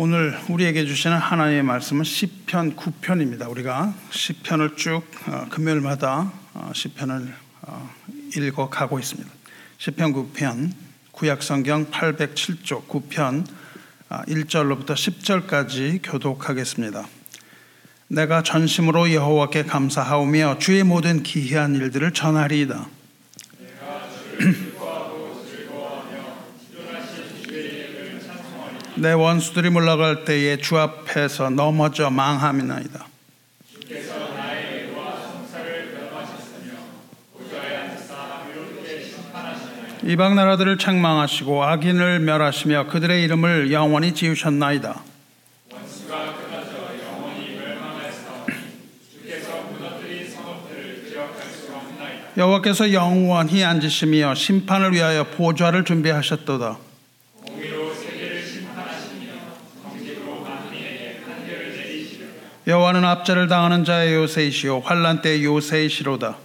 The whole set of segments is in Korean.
오늘 우리에게 주시는 하나님의 말씀은 시편 9편입니다. 우리가 시편을 쭉 어, 금요일마다 어, 시편을 어, 읽어 가고 있습니다. 시편 9편 구약 성경 807쪽 9편 1절로부터 10절까지 교독하겠습니다. 내가 전심으로 여호와께 감사하오며 주의 모든 기이한 일들을 전하리이다. 내 원수들이 물러갈 때에 주 앞에서 넘어져 망함이나이다. 이방 나라들을 책망하시고 악인을 멸하시며 그들의 이름을 영원히 지으셨나이다. 여호와께서 영원히 앉으시며 심판을 위하여 보좌를 준비하셨도다. 여호와는 압제를 당하는 자의 요새이시요 환란 때 요새이시로다.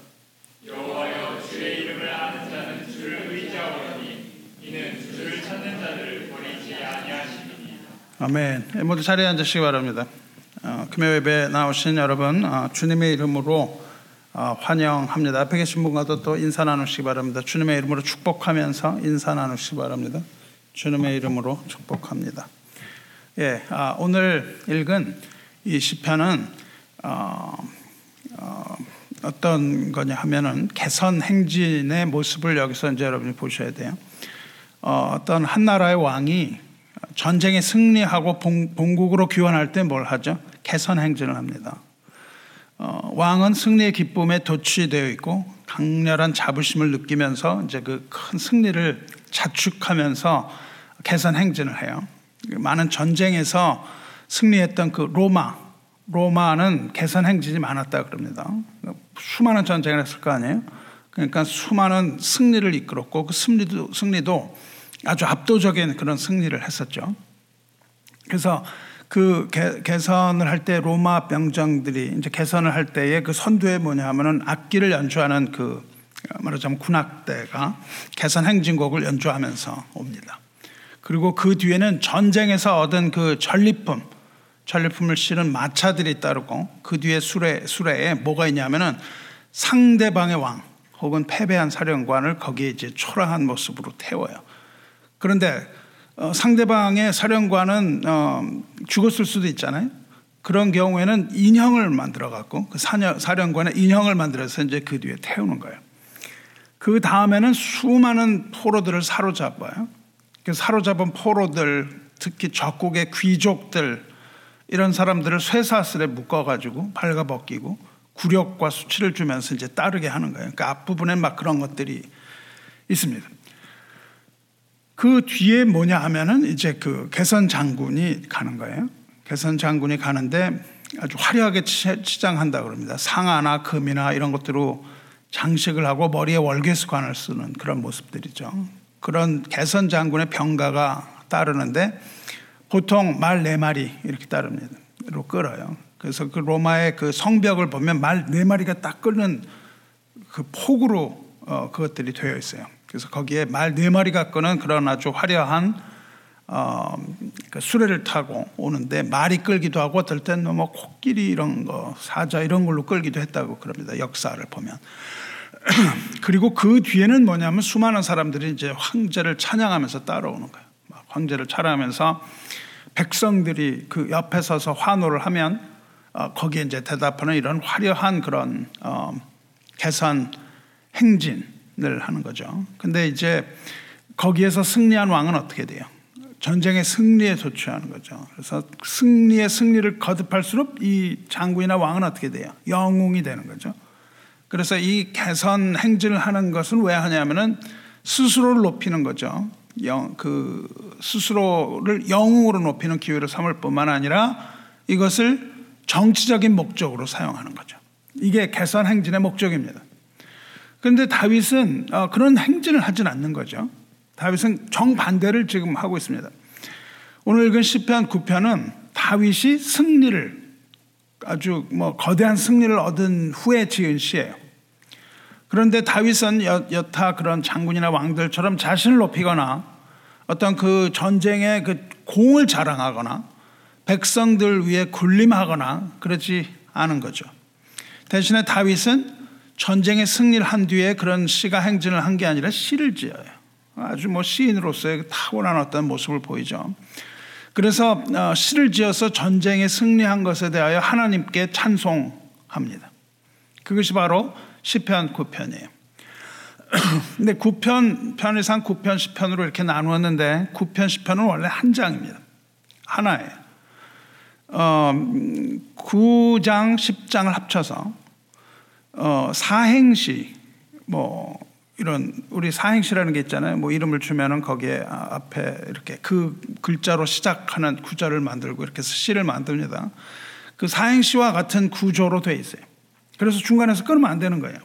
여호와여 주의 이름을 아는 자는 주를 의지하오니 이는 주를 찾는 자를 버리지 아니하시니 아멘. 모두 자리에 앉으시기 바랍니다. 어, 금요 예배 나오신 여러분 어, 주님의 이름으로 어, 환영합니다. 앞에 계신 분과도 또 인사 나누시기 바랍니다. 주님의 이름으로 축복하면서 인사 나누시기 바랍니다. 주님의 이름으로 축복합니다. 예, 아, 오늘 읽은 이 시편은 어, 어, 어 떤 거냐 하면은 개선 행진의 모습을 여기서 이제 여러분이 보셔야 돼요. 어, 어떤 한 나라의 왕이 전쟁에 승리하고 본, 본국으로 귀환할 때 뭘 하죠? 개선 행진을 합니다. 어, 왕은 승리의 기쁨에 도취되어 있고 강렬한 자부심을 느끼면서 이제 그 큰 승리를 자축하면서 개선 행진을 해요. 많은 전쟁에서 승리했던 그 로마, 로마는 개선 행진이 많았다 그럽니다. 수많은 전쟁을 했을 거 아니에요? 그러니까 수많은 승리를 이끌었고 그 승리도, 승리도 아주 압도적인 그런 승리를 했었죠. 그래서 그 개, 선을 할 때 로마 병정들이 이제 개선을 할 때에 그 선두에 뭐냐 하면은 악기를 연주하는 그 말하자면 군악대가 개선 행진곡을 연주하면서 옵니다. 그리고 그 뒤에는 전쟁에서 얻은 그 전리품, 전리품을 실은 마차들이 따르고 그 뒤에 수레, 수레에 뭐가 있냐면은 상대방의 왕 혹은 패배한 사령관을 거기에 이제 초라한 모습으로 태워요. 그런데 어, 상대방의 사령관은 어, 죽었을 수도 있잖아요. 그런 경우에는 인형을 만들어 갖고 그 사령관의 인형을 만들어서 이제 그 뒤에 태우는 거예요. 그 다음에는 수많은 포로들을 사로잡아요. 그 사로잡은 포로들, 특히 적국의 귀족들, 이런 사람들을 쇠사슬에 묶어가지고 발가벗기고 굴욕과 수치를 주면서 이제 따르게 하는 거예요. 그러니까 앞부분에 막 그런 것들이 있습니다. 그 뒤에 뭐냐 하면은 이제 그 개선 장군이 가는 거예요. 개선 장군이 가는데 아주 화려하게 치장한다 그럽니다. 상아나 금이나 이런 것들로 장식을 하고 머리에 월계수관을 쓰는 그런 모습들이죠. 그런 개선 장군의 병가가 따르는데 보통 말 네 마리 이렇게 따릅니다.로 끌어요. 그래서 그 로마의 그 성벽을 보면 말 네 마리가 딱 끓는 그 폭으로 어, 그것들이 되어 있어요. 그래서 거기에 말 네 마리가 끄는 그런 아주 화려한 어, 그 수레를 타고 오는데 말이 끌기도 하고 어떨 때는 뭐 코끼리 이런 거 사자 이런 걸로 끌기도 했다고 그럽니다. 역사를 보면. 그리고 그 뒤에는 뭐냐면 수많은 사람들이 이제 황제를 찬양하면서 따라오는 거예요. 황제를 찬양하면서 백성들이 그 옆에 서서 환호를 하면 어, 거기에 이제 대답하는 이런 화려한 그런 어, 개선 행진을 하는 거죠. 근데 이제 거기에서 승리한 왕은 어떻게 돼요? 전쟁의 승리에 도취하는 거죠. 그래서 승리의 승리를 거듭할수록 이 장군이나 왕은 어떻게 돼요? 영웅이 되는 거죠. 그래서 이 개선 행진을 하는 것은 왜 하냐면은 스스로를 높이는 거죠. 영, 그 스스로를 영웅으로 높이는 기회로 삼을 뿐만 아니라 이것을 정치적인 목적으로 사용하는 거죠. 이게 개선 행진의 목적입니다. 그런데 다윗은 어, 그런 행진을 하진 않는 거죠. 다윗은 정반대를 지금 하고 있습니다. 오늘 읽은 시편 9편은 다윗이 승리를 아주 뭐 거대한 승리를 얻은 후에 지은 시예요. 그런데 다윗은 여타 그런 장군이나 왕들처럼 자신을 높이거나 어떤 그 전쟁의 그 공을 자랑하거나 백성들 위에 군림하거나 그러지 않은 거죠. 대신에 다윗은 전쟁의 승리를 한 뒤에 그런 시가 행진을 한 게 아니라 시를 지어요. 아주 뭐 시인으로서의 타고난 어떤 모습을 보이죠. 그래서 어, 시를 지어서 전쟁에 승리한 것에 대하여 하나님께 찬송합니다. 그것이 바로 시편 9편이에요. 근데 9편 편의상 9편 10편으로 이렇게 나누었는데 9편 10편은 원래 한 장입니다. 하나예요. 어, 9장 10장을 합쳐서 어, 사행시 뭐 이런 우리 사행시라는 게 있잖아요. 뭐 이름을 주면은 거기에 앞에 이렇게 그 글자로 시작하는 구절을 만들고 이렇게 해서 시를 만듭니다. 그 사행시와 같은 구조로 돼 있어요. 그래서 중간에서 끊으면 안 되는 거예요.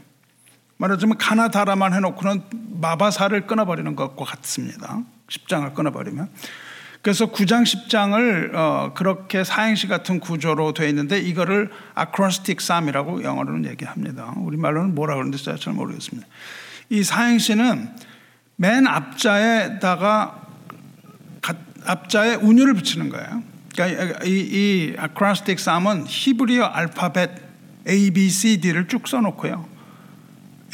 말하자면 가나다라만 해놓고는 마바사를 끊어버리는 것과 같습니다. 10장을 끊어버리면. 그래서 9장 10장을 어, 그렇게 사행시 같은 구조로 되어 있는데 이거를 acrostic psalm이라고 영어로는 얘기합니다. 우리말로는 뭐라 그러는지 잘 모르겠습니다. 이 사행시는 맨 앞자에다가 앞자에 운율을 붙이는 거예요. 그러니까 이, 이 acrostic psalm은 히브리어 알파벳 A, B, C, D를 쭉 써놓고요.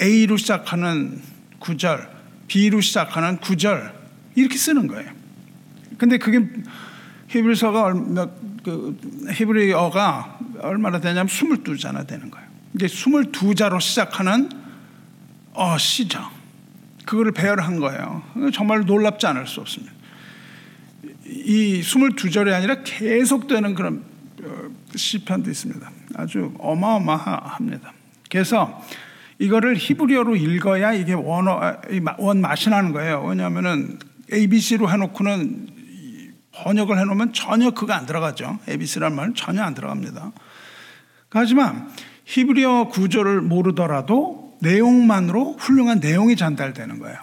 A로 시작하는 구절, B로 시작하는 구절 이렇게 쓰는 거예요. 근데 그게 히브리서가 그 히브리어가 얼마나 되냐면 22자나 되는 거예요. 이제 22자로 시작하는 어, 시죠. 그거를 배열한 거예요. 정말 놀랍지 않을 수 없습니다. 이 22절이 아니라 계속되는 그런 어, 시편도 있습니다. 아주 어마어마합니다. 그래서 이거를 히브리어로 읽어야 이게 원어, 원 맛이 나는 거예요. 왜냐하면은 ABC로 해놓고는 번역을 해놓으면 전혀 그거 안 들어가죠. ABC라는 말은 전혀 안 들어갑니다. 하지만 히브리어 구조를 모르더라도 내용만으로 훌륭한 내용이 전달되는 거예요.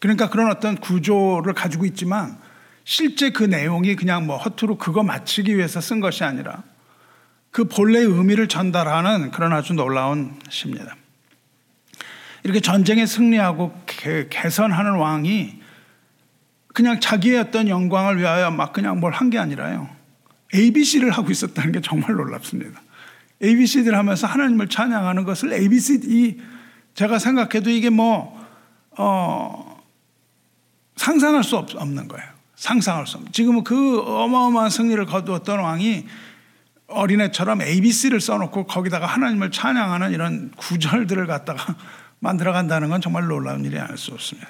그러니까 그런 어떤 구조를 가지고 있지만 실제 그 내용이 그냥 뭐 허투루 그거 맞추기 위해서 쓴 것이 아니라 그 본래의 의미를 전달하는 그런 아주 놀라운 시입니다. 이렇게 전쟁에 승리하고 개선하는 왕이 그냥 자기의 어떤 영광을 위하여 막 그냥 뭘 한 게 아니라요. ABC를 하고 있었다는 게 정말 놀랍습니다. ABC를 하면서 하나님을 찬양하는 것을 ABC, 이, 제가 생각해도 이게 뭐, 어, 상상할 수 없, 없는 거예요. 상상할 수 없는. 지금은 그 어마어마한 승리를 거두었던 왕이 어린애처럼 ABC를 써놓고 거기다가 하나님을 찬양하는 이런 구절들을 갖다가 만들어 간다는 건 정말 놀라운 일이 아닐 수 없습니다.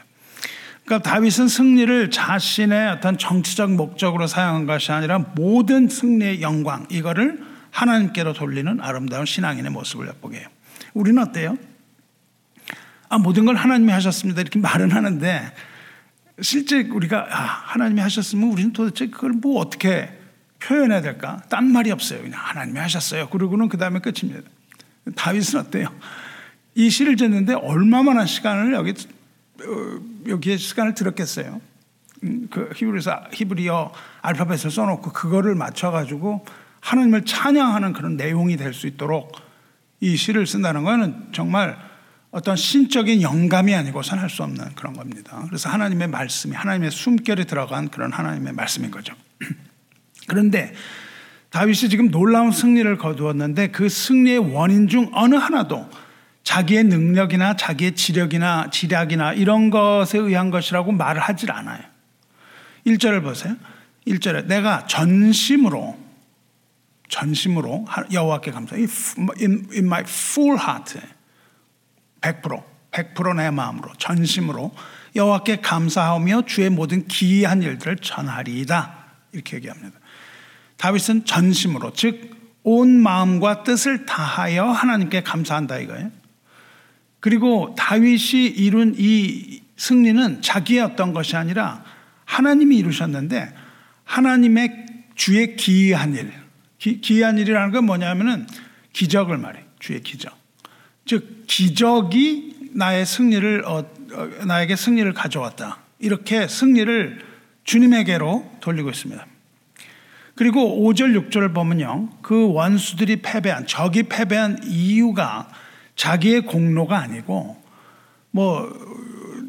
그러니까 다윗은 승리를 자신의 어떤 정치적 목적으로 사용한 것이 아니라 모든 승리의 영광 이거를 하나님께로 돌리는 아름다운 신앙인의 모습을 엿보게 해요. 우리는 어때요? 아, 모든 걸 하나님이 하셨습니다. 이렇게 말은 하는데 실제 우리가 아, 하나님이 하셨으면 우리는 도대체 그걸 뭐 어떻게 표현해야 될까? 딴 말이 없어요. 그냥 하나님이 하셨어요. 그러고는 그 다음에 끝입니다. 다윗은 어때요? 이 시를 듣는데 얼마만한 시간을 여기 어, 여기에 시간을 들었겠어요. 음, 그 히브리서 히브리어 알파벳을 써놓고 그거를 맞춰가지고 하나님을 찬양하는 그런 내용이 될 수 있도록 이 시를 쓴다는 것은 정말 어떤 신적인 영감이 아니고선 할 수 없는 그런 겁니다. 그래서 하나님의 말씀이 하나님의 숨결에 들어간 그런 하나님의 말씀인 거죠. 그런데 다윗이 지금 놀라운 승리를 거두었는데 그 승리의 원인 중 어느 하나도 자기의 능력이나 자기의 지력이나 지략이나 이런 것에 의한 것이라고 말을 하질 않아요. 1절을 보세요. 1절에 내가 전심으로 전심으로 여호와께 감사. In, in my full heart. 100% 100%내 마음으로 전심으로 여호와께 감사하며 주의 모든 기이한 일들을 전하리이다. 이렇게 얘기합니다. 다윗은 전심으로 즉 온 마음과 뜻을 다하여 하나님께 감사한다 이거예요. 그리고 다윗이 이룬 이 승리는 자기의 어떤 것이 아니라 하나님이 이루셨는데 하나님의 주의 기이한 일. 기, 이한 일이라는 건 뭐냐면은 기적을 말해. 주의 기적. 즉 기적이 나의 승리를 어, 어, 나에게 승리를 가져왔다. 이렇게 승리를 주님에게로 돌리고 있습니다. 그리고 5절 6절을 보면요. 그 원수들이 패배한 적이 패배한 이유가 자기의 공로가 아니고 뭐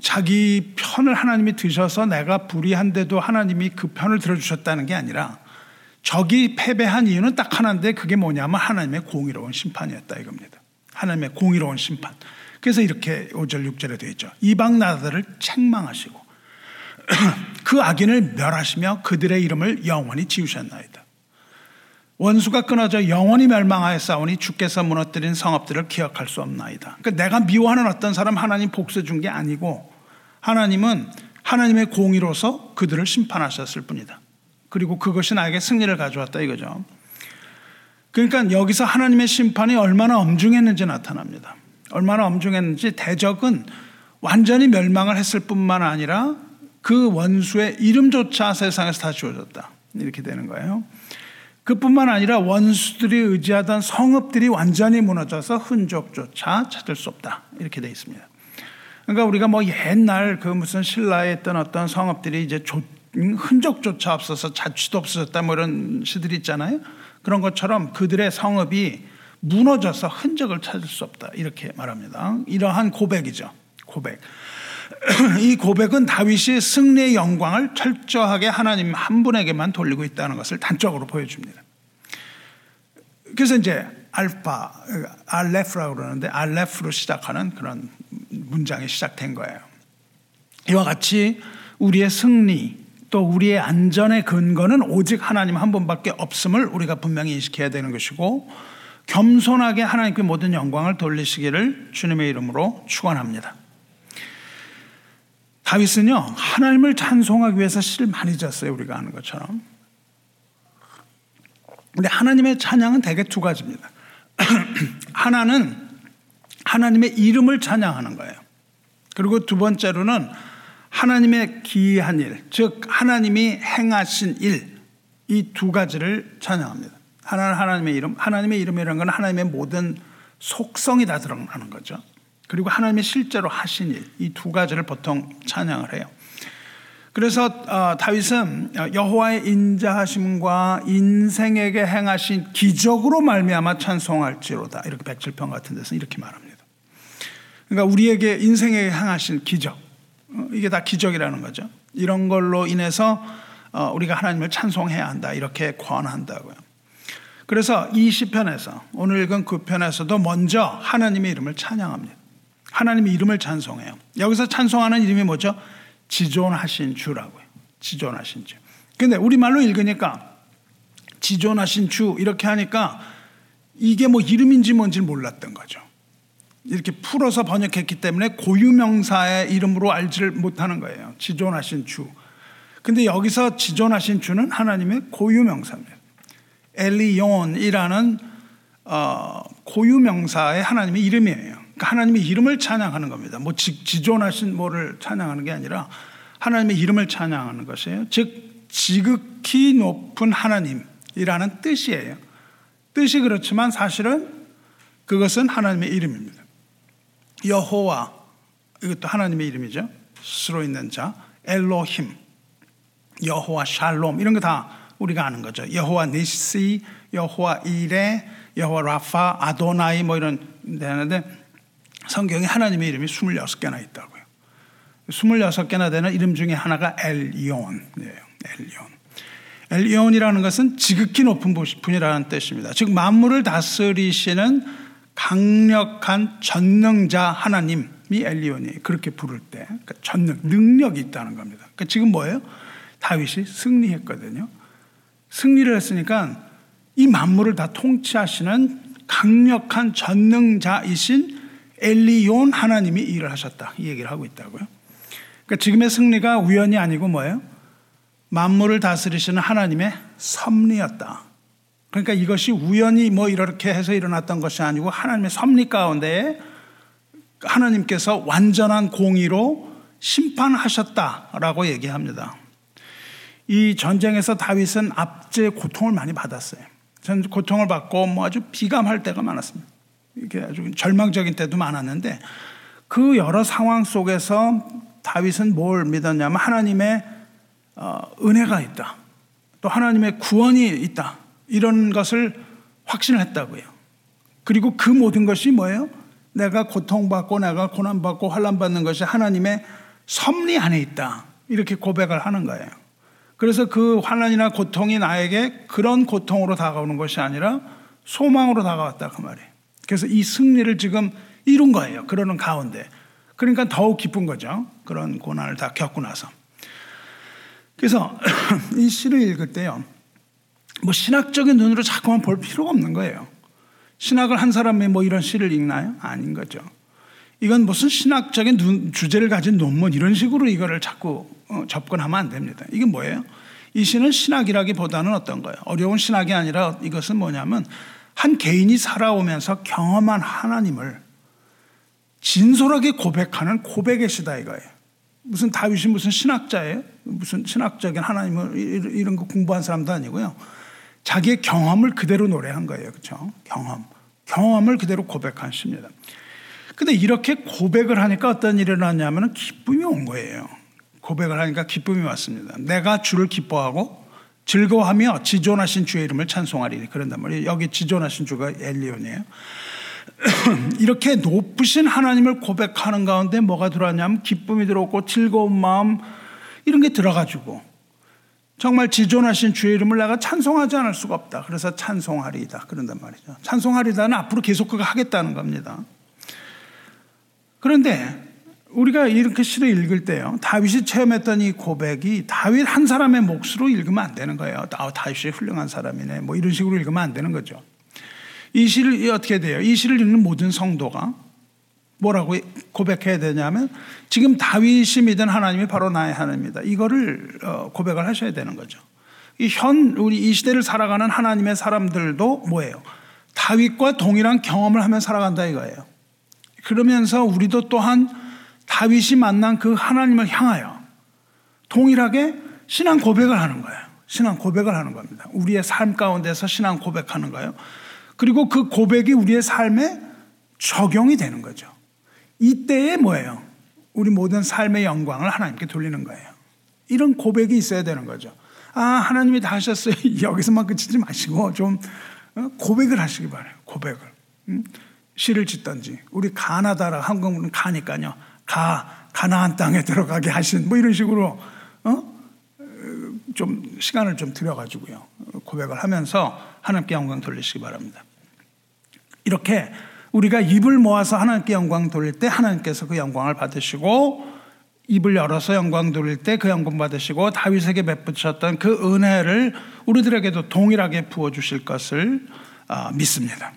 자기 편을 하나님이 드셔서 내가 불의한데도 하나님이 그 편을 들어주셨다는 게 아니라 적이 패배한 이유는 딱 하나인데 그게 뭐냐면 하나님의 공의로운 심판이었다 이겁니다. 하나님의 공의로운 심판. 그래서 이렇게 5절 6절에 되어 있죠. 이방 나라들을 책망하시고 그 악인을 멸하시며 그들의 이름을 영원히 지우셨나이다. 원수가 끊어져 영원히 멸망하였사오니 주께서 무너뜨린 성읍들을 기억할 수 없나이다. 그러니까 내가 미워하는 어떤 사람 하나님 복수 준 게 아니고 하나님은 하나님의 공의로서 그들을 심판하셨을 뿐이다. 그리고 그것이 나에게 승리를 가져왔다 이거죠. 그러니까 여기서 하나님의 심판이 얼마나 엄중했는지 나타납니다. 얼마나 엄중했는지 대적은 완전히 멸망을 했을 뿐만 아니라 그 원수의 이름조차 세상에서 다 지워졌다. 이렇게 되는 거예요. 그뿐만 아니라 원수들이 의지하던 성읍들이 완전히 무너져서 흔적조차 찾을 수 없다. 이렇게 되어 있습니다. 그러니까 우리가 뭐 옛날 그 무슨 신라에 있던 어떤 성읍들이 이제 조, 흔적조차 없어서 자취도 없어졌다 뭐 이런 시들이 있잖아요. 그런 것처럼 그들의 성읍이 무너져서 흔적을 찾을 수 없다. 이렇게 말합니다. 이러한 고백이죠. 고백. 이 고백은 다윗이 승리의 영광을 철저하게 하나님 한 분에게만 돌리고 있다는 것을 단적으로 보여줍니다. 그래서 이제 알파, 알레프라고 그러는데 알레프로 시작하는 그런 문장이 시작된 거예요. 이와 같이 우리의 승리 또 우리의 안전의 근거는 오직 하나님 한 분밖에 없음을 우리가 분명히 인식해야 되는 것이고 겸손하게 하나님께 모든 영광을 돌리시기를 주님의 이름으로 축원합니다. 다윗은요 하나님을 찬송하기 위해서 시를 많이 졌어요 우리가 아는 것처럼. 근데 하나님의 찬양은 대개 두 가지입니다. 하나는 하나님의 이름을 찬양하는 거예요. 그리고 두 번째로는 하나님의 기이한 일, 즉 하나님이 행하신 일, 이 두 가지를 찬양합니다. 하나는 하나님의 이름, 하나님의 이름이라는 건 하나님의 모든 속성이 다 드러나는 거죠. 그리고 하나님이 실제로 하신 일, 이 두 가지를 보통 찬양을 해요. 그래서 어, 다윗은 여호와의 인자하심과 인생에게 행하신 기적으로 말미암아 찬송할지로다 이렇게 백칠편 같은 데서 이렇게 말합니다. 그러니까 우리에게 인생에 행하신 기적 어, 이게 다 기적이라는 거죠. 이런 걸로 인해서 어, 우리가 하나님을 찬송해야 한다 이렇게 권한다고요. 그래서 이 시편에서 오늘 읽은 그 편에서도 먼저 하나님의 이름을 찬양합니다. 하나님의 이름을 찬송해요. 여기서 찬송하는 이름이 뭐죠? 지존하신 주라고요. 지존하신 주. 근데 우리말로 읽으니까 지존하신 주 이렇게 하니까 이게 뭐 이름인지 뭔지 몰랐던 거죠. 이렇게 풀어서 번역했기 때문에 고유명사의 이름으로 알지를 못하는 거예요. 지존하신 주. 근데 여기서 지존하신 주는 하나님의 고유명사입니다. 엘리온이라는 어, 고유명사의 하나님의 이름이에요. 하나님의 이름을 찬양하는 겁니다. 뭐 지, 지존하신 뭐를 찬양하는 게 아니라 하나님의 이름을 찬양하는 것이에요. 즉 지극히 높은 하나님이라는 뜻이에요. 뜻이 그렇지만 사실은 그것은 하나님의 이름입니다. 여호와 이것도 하나님의 이름이죠. 스스로 있는 자 엘로힘 여호와 샬롬 이런 거 다 우리가 아는 거죠. 여호와 니시 여호와 이레 여호와 라파 아도나이 뭐 이런 데 하는데 성경에 하나님의 이름이 26개나 있다고요. 26개나 되는 이름 중에 하나가 엘이온이에요. 엘이온. 엘이온이라는 것은 지극히 높은 분이라는 뜻입니다. 즉 만물을 다스리시는 강력한 전능자 하나님이 엘리온이 그렇게 부를 때 그러니까 전능 능력이 있다는 겁니다. 그러니까 지금 뭐예요? 다윗이 승리했거든요. 승리를 했으니까 이 만물을 다 통치하시는 강력한 전능자이신 엘리온 하나님이 일을 하셨다. 이 얘기를 하고 있다고요. 그러니까 지금의 승리가 우연이 아니고 뭐예요? 만물을 다스리시는 하나님의 섭리였다. 그러니까 이것이 우연히 뭐 이렇게 해서 일어났던 것이 아니고 하나님의 섭리 가운데 하나님께서 완전한 공의로 심판하셨다라고 얘기합니다. 이 전쟁에서 다윗은 압제 고통을 많이 받았어요. 전 고통을 받고 뭐 아주 비감할 때가 많았습니다. 이렇게 아주 절망적인 때도 많았는데 그 여러 상황 속에서 다윗은 뭘 믿었냐면 하나님의 어, 은혜가 있다. 또 하나님의 구원이 있다. 이런 것을 확신을 했다고요. 그리고 그 모든 것이 뭐예요? 내가 고통받고 내가 고난받고 환란받는 것이 하나님의 섭리 안에 있다. 이렇게 고백을 하는 거예요. 그래서 그 환난이나 고통이 나에게 그런 고통으로 다가오는 것이 아니라 소망으로 다가왔다 그 말이에요. 그래서 이 승리를 지금 이룬 거예요. 그러는 가운데. 그러니까 더욱 기쁜 거죠. 그런 고난을 다 겪고 나서. 그래서 이 시를 읽을 때요. 뭐 신학적인 눈으로 자꾸만 볼 필요가 없는 거예요. 신학을 한 사람이 뭐 이런 시를 읽나요? 아닌 거죠. 이건 무슨 신학적인 눈, 주제를 가진 논문 이런 식으로 이거를 자꾸 어, 접근하면 안 됩니다. 이게 뭐예요? 이 시는 신학이라기보다는 어떤 거예요? 어려운 신학이 아니라 이것은 뭐냐면 한 개인이 살아오면서 경험한 하나님을 진솔하게 고백하는 고백의 시다 이거예요. 무슨 다윗이 무슨 신학자예요? 무슨 신학적인 하나님을 이런 거 공부한 사람도 아니고요. 자기의 경험을 그대로 노래한 거예요. 그렇죠? 경험. 경험을 그대로 고백한 시입니다. 근데 이렇게 고백을 하니까 어떤 일이 일어났냐면 기쁨이 온 거예요. 고백을 하니까 기쁨이 왔습니다. 내가 주를 기뻐하고 즐거워하며 지존하신 주의 이름을 찬송하리. 그런단 말이에요. 여기 지존하신 주가 엘리온이에요. 이렇게 높으신 하나님을 고백하는 가운데 뭐가 들어왔냐면 기쁨이 들어왔고 즐거운 마음 이런 게 들어가지고 정말 지존하신 주의 이름을 내가 찬송하지 않을 수가 없다. 그래서 찬송하리이다. 그런단 말이죠. 찬송하리다는 앞으로 계속 그거 하겠다는 겁니다. 그런데 우리가 이렇게 시를 읽을 때요. 다윗이 체험했던 이 고백이 다윗 한 사람의 몫으로 읽으면 안 되는 거예요. 아, 다윗이 훌륭한 사람이네. 뭐 이런 식으로 읽으면 안 되는 거죠. 이 시를 어떻게 돼요? 이 시를 읽는 모든 성도가 뭐라고 고백해야 되냐면 지금 다윗이 믿은 하나님이 바로 나의 하나님이다. 이거를 어, 고백을 하셔야 되는 거죠. 이 현 우리 이 시대를 살아가는 하나님의 사람들도 뭐예요? 다윗과 동일한 경험을 하며 살아간다 이거예요. 그러면서 우리도 또한 다윗이 만난 그 하나님을 향하여 동일하게 신앙 고백을 하는 거예요. 신앙 고백을 하는 겁니다. 우리의 삶 가운데서 신앙 고백하는 거예요. 그리고 그 고백이 우리의 삶에 적용이 되는 거죠. 이때에 뭐예요? 우리 모든 삶의 영광을 하나님께 돌리는 거예요. 이런 고백이 있어야 되는 거죠. 아, 하나님이 다 하셨어요. 여기서만 그치지 마시고 좀 어, 고백을 하시기 바래요. 고백을. 시를 짓던지. 우리 가나다라 한국은 가니까요. 가, 가나안 땅에 들어가게 하신 뭐 이런 식으로, 어? 좀 시간을 좀 들여가지고요. 고백을 하면서 하나님께 영광 돌리시기 바랍니다. 이렇게 우리가 입을 모아서 하나님께 영광 돌릴 때 하나님께서 그 영광을 받으시고 입을 열어서 영광 돌릴 때 그 영광 받으시고 다윗에게 베푸셨던 그 은혜를 우리들에게도 동일하게 부어 주실 것을 아, 믿습니다.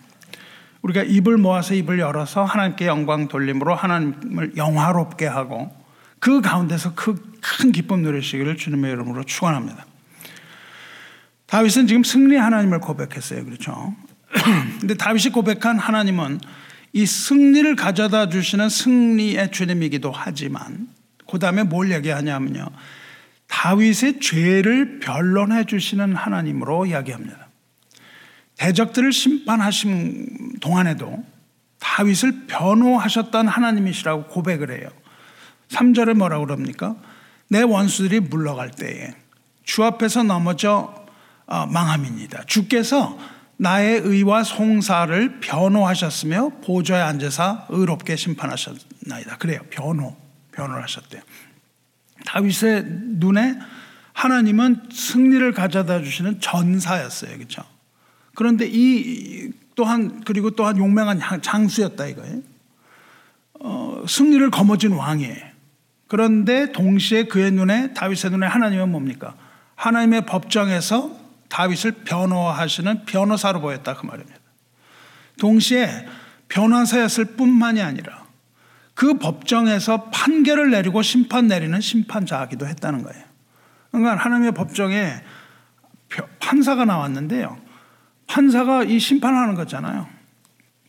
우리가 입을 모아서 입을 열어서 하나님께 영광 돌림으로 하나님을 영화롭게 하고 그 가운데서 그 큰 기쁨 누리시기를 주님의 이름으로 축원합니다. 다윗은 지금 승리 하나님을 고백했어요. 그렇죠? 근데 다윗이 고백한 하나님은 이 승리를 가져다 주시는 승리의 주님이기도 하지만 그 다음에 뭘 얘기하냐면요. 다윗의 죄를 변론해 주시는 하나님으로 이야기합니다. 대적들을 심판하신 동안에도 다윗을 변호하셨던 하나님이시라고 고백을 해요. 3절에 뭐라고 그럽니까? 내 원수들이 물러갈 때에 주 앞에서 넘어져 어, 망함입니다. 주께서 나의 의와 송사를 변호하셨으며 보좌에 앉아서 의롭게 심판하셨나이다. 그래요. 변호, 변호를 하셨대요. 다윗의 눈에 하나님은 승리를 가져다 주시는 전사였어요. 그렇죠? 그런데 이 또한 그리고 또한 용맹한 장수였다 이거예요. 어, 승리를 거머쥔 왕이에요. 그런데 동시에 그의 눈에 다윗의 눈에 하나님은 뭡니까? 하나님의 법정에서 다윗을 변호하시는 변호사로 보였다 그 말입니다. 동시에 변호사였을 뿐만이 아니라 그 법정에서 판결을 내리고 심판 내리는 심판자이기도 했다는 거예요. 그러니까 하나님의 법정에 판사가 나왔는데요. 판사가 이 심판하는 거잖아요.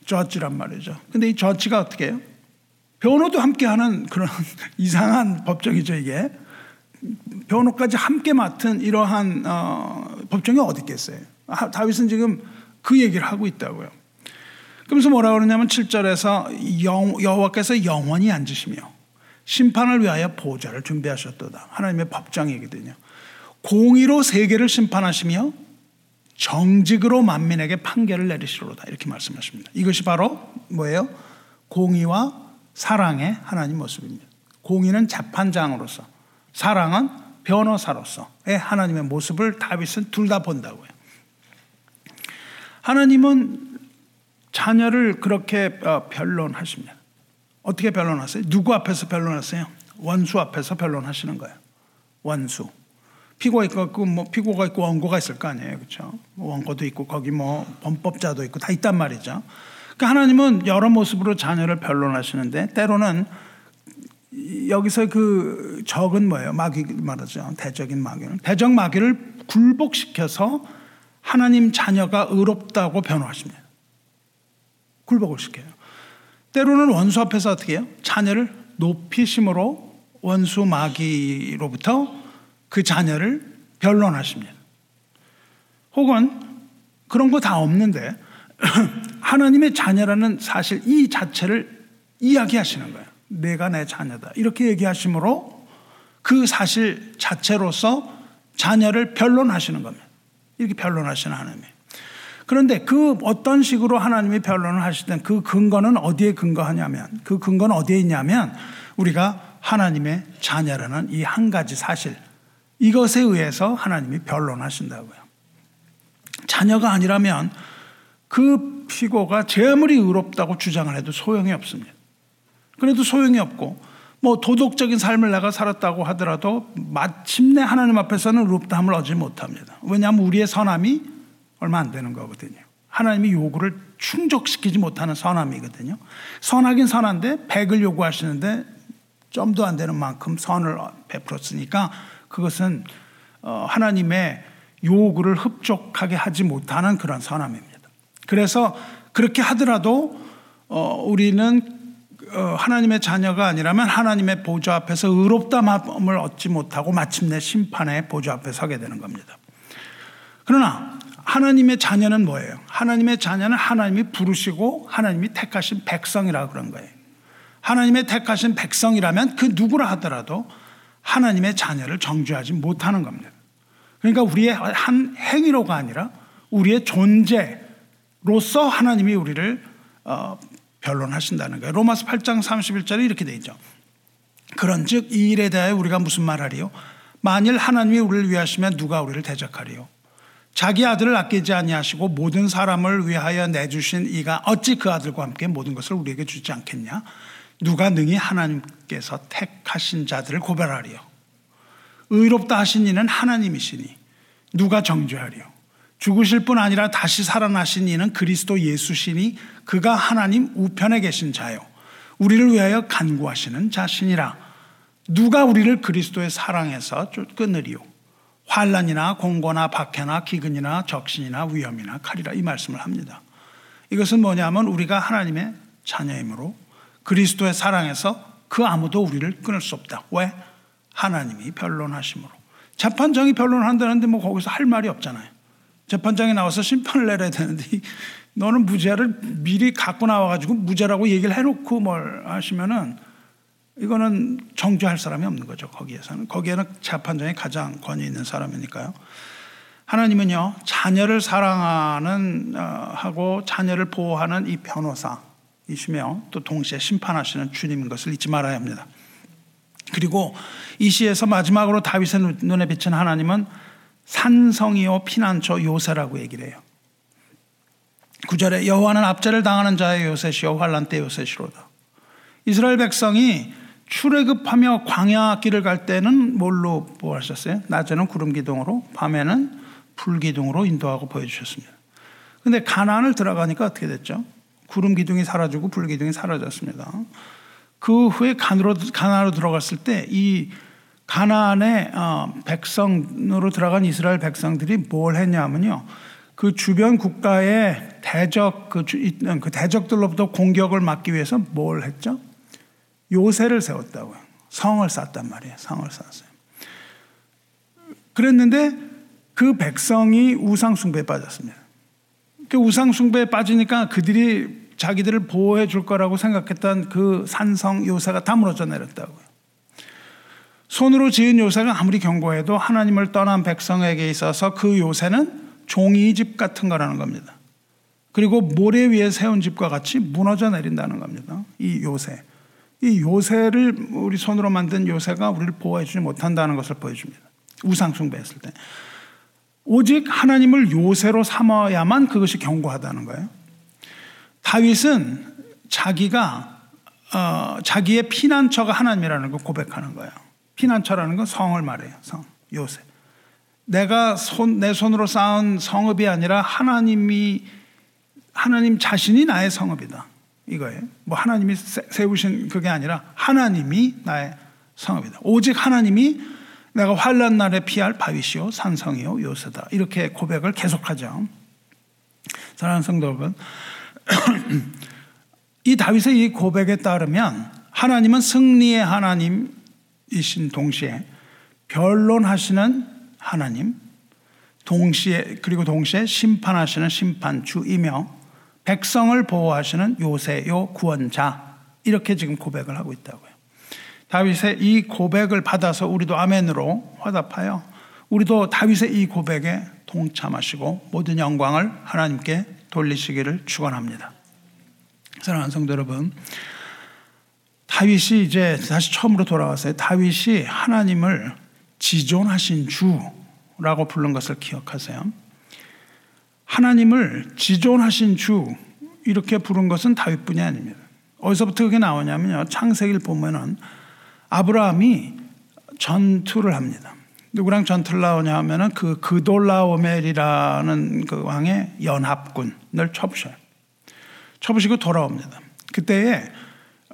저지란 말이죠. 근데 이 저지가 어떻게 해요? 변호도 함께 하는 그런 이상한 법정이죠, 이게. 변호까지 함께 맡은 이러한 어, 법정이 어디 있겠어요? 아, 다윗은 지금 그 얘기를 하고 있다고요. 그러면서 뭐라 그러냐면 7절에서 여호와께서 영원히 앉으시며 심판을 위하여 보좌를 준비하셨도다. 하나님의 법정이거든요. 공의로 세계를 심판하시며 정직으로 만민에게 판결을 내리시로다. 이렇게 말씀하십니다. 이것이 바로 뭐예요? 공의와 사랑의 하나님 모습입니다. 공의는 재판장으로서 사랑은 변호사로서의 하나님의 모습을 다윗은 둘 다 본다고요. 하나님은 자녀를 그렇게 어, 변론하십니다. 어떻게 변론하세요? 누구 앞에서 변론하세요? 원수 앞에서 변론하시는 거예요. 원수. 피고가 있고 뭐 피고가 있고 원고가 있을 거 아니에요, 그렇죠? 원고도 있고 거기 뭐 범법자도 있고 다 있단 말이죠. 그러니까 하나님은 여러 모습으로 자녀를 변론하시는데 때로는 여기서 그 적은 뭐예요? 마귀 말하죠. 대적인 마귀는 대적 마귀를 굴복시켜서 하나님 자녀가 의롭다고 변호하십니다. 굴복을 시켜요. 때로는 원수 앞에서 어떻게 해요? 자녀를 높이심으로 원수 마귀로부터 그 자녀를 변론하십니다. 혹은 그런 거 다 없는데 하나님의 자녀라는 사실 이 자체를 이야기하시는 거예요. 내가 내 자녀다. 이렇게 얘기하심으로 그 사실 자체로서 자녀를 변론하시는 겁니다. 이렇게 변론하시는 하나님. 그런데 그 어떤 식으로 하나님이 변론을 하시든 그 근거는 어디에 근거하냐면 그 근거는 어디에 있냐면 우리가 하나님의 자녀라는 이 한 가지 사실 이것에 의해서 하나님이 변론하신다고요. 자녀가 아니라면 그 피고가 제 아무리 의롭다고 주장을 해도 소용이 없습니다. 그래도 소용이 없고 뭐 도덕적인 삶을 내가 살았다고 하더라도 마침내 하나님 앞에서는 의롭다함을 얻지 못합니다. 왜냐하면 우리의 선함이 얼마 안 되는 거거든요. 하나님이 요구를 충족시키지 못하는 선함이거든요. 선하긴 선한데 백을 요구하시는데 점도 안 되는 만큼 선을 베풀었으니까 그것은 어, 하나님의 요구를 흡족하게 하지 못하는 그런 선함입니다. 그래서 그렇게 하더라도 어, 우리는 어, 하나님의 자녀가 아니라면 하나님의 보좌 앞에서 의롭다함을 얻지 못하고 마침내 심판의 보좌 앞에 서게 되는 겁니다. 그러나 하나님의 자녀는 뭐예요? 하나님의 자녀는 하나님이 부르시고 하나님이 택하신 백성이라 그런 거예요. 하나님의 택하신 백성이라면 그 누구라 하더라도 하나님의 자녀를 정죄하지 못하는 겁니다. 그러니까 우리의 한 행위로가 아니라 우리의 존재로서 하나님이 우리를 어, 변론하신다는 거예요. 로마서 8장 31절에 이렇게 돼 있죠. 그런즉 이 일에 대하여 우리가 무슨 말하리요? 만일 하나님이 우리를 위하시면 누가 우리를 대적하리요? 자기 아들을 아끼지 아니하시고 모든 사람을 위하여 내주신 이가 어찌 그 아들과 함께 모든 것을 우리에게 주지 않겠냐? 누가 능히 하나님께서 택하신 자들을 고발하리요? 의롭다 하신 이는 하나님이시니 누가 정죄하리요? 죽으실 뿐 아니라 다시 살아나신 이는 그리스도 예수시니 그가 하나님 우편에 계신 자요. 우리를 위하여 간구하시는 자신이라. 누가 우리를 그리스도의 사랑에서 끊으리요? 환란이나 공고나 박해나 기근이나 적신이나 위험이나 칼이라 이 말씀을 합니다. 이것은 뭐냐면 우리가 하나님의 자녀이므로 그리스도의 사랑에서 그 아무도 우리를 끊을 수 없다. 왜? 하나님이 변론하심으로. 재판장이 변론한다는데 뭐 거기서 할 말이 없잖아요. 재판장에 나와서 심판을 내려야 되는데 너는 무죄를 미리 갖고 나와가지고 무죄라고 얘기를 해놓고 뭘 하시면은 이거는 정죄할 사람이 없는 거죠. 거기에서는 거기에는 재판장이 가장 권위 있는 사람이니까요. 하나님은요 자녀를 사랑하는 어, 하고 자녀를 보호하는 이 변호사 이시며 또 동시에 심판하시는 주님인 것을 잊지 말아야 합니다. 그리고 이 시에서 마지막으로 다윗의 눈에 비친 하나님은 산성이요 피난처 요새라고 얘기를 해요. 구절에 여호와는 압제를 당하는 자의 요새시요 환란 때 요새시로다. 이스라엘 백성이 출애굽하며 광야 길을 갈 때는 뭘로 보하셨어요? 낮에는 구름 기둥으로, 밤에는 불 기둥으로 인도하고 보여주셨습니다. 근데 가나안을 들어가니까 어떻게 됐죠? 구름 기둥이 사라지고 불 기둥이 사라졌습니다. 그 후에 가나로, 가나로 들어갔을 때 이 가나안의 어, 백성으로 들어간 이스라엘 백성들이 뭘 했냐면요. 그 주변 국가의 대적 그, 그 대적들로부터 공격을 막기 위해서 뭘 했죠? 요새를 세웠다고요. 성을 쌓단 말이에요. 성을 쌓았어요. 그랬는데 그 백성이 우상 숭배에 빠졌습니다. 그 우상 숭배에 빠지니까 그들이 자기들을 보호해 줄 거라고 생각했던 그 산성 요새가 다 무너져 내렸다고요. 손으로 지은 요새가 아무리 견고해도 하나님을 떠난 백성에게 있어서 그 요새는 종이집 같은 거라는 겁니다. 그리고 모래 위에 세운 집과 같이 무너져 내린다는 겁니다. 이 요새. 이 요새를 우리 손으로 만든 요새가 우리를 보호해 주지 못한다는 것을 보여줍니다. 우상 숭배했을 때. 오직 하나님을 요새로 삼아야만 그것이 견고하다는 거예요. 다윗은 자기가 어, 자기의 피난처가 하나님이라는 걸 고백하는 거예요. 피난처라는 건 성을 말해요. 성 요새. 내가 손, 내 손으로 쌓은 성읍이 아니라 하나님이 하나님 자신이 나의 성읍이다. 이거예요. 뭐 하나님이 세우신 그게 아니라 하나님이 나의 성읍이다. 오직 하나님이 내가 환란 날에 피할 바위시요 산성이요 요새다. 이렇게 고백을 계속하죠. 사랑하는 성도 여러분, 이 다윗의 이 고백에 따르면 하나님은 승리의 하나님이신 동시에 변론하시는 하나님, 동시에 그리고 동시에 심판하시는 심판주이며 백성을 보호하시는 요새요 구원자 이렇게 지금 고백을 하고 있다고요. 다윗의 이 고백을 받아서 우리도 아멘으로 화답하여 우리도 다윗의 이 고백에 동참하시고 모든 영광을 하나님께 돌리시기를 축원합니다. 사랑하는 성도 여러분, 다윗이 이제 다시 처음으로 돌아왔어요. 다윗이 하나님을 지존하신 주라고 부른 것을 기억하세요. 하나님을 지존하신 주 이렇게 부른 것은 다윗뿐이 아닙니다. 어디서부터 그게 나오냐면요. 창세기를 보면은 아브라함이 전투를 합니다. 누구랑 전투를 나오냐 하면은 그 그돌라오멜이라는 그 왕의 연합군을 쳐부셔요. 쳐부시고 돌아옵니다. 그때에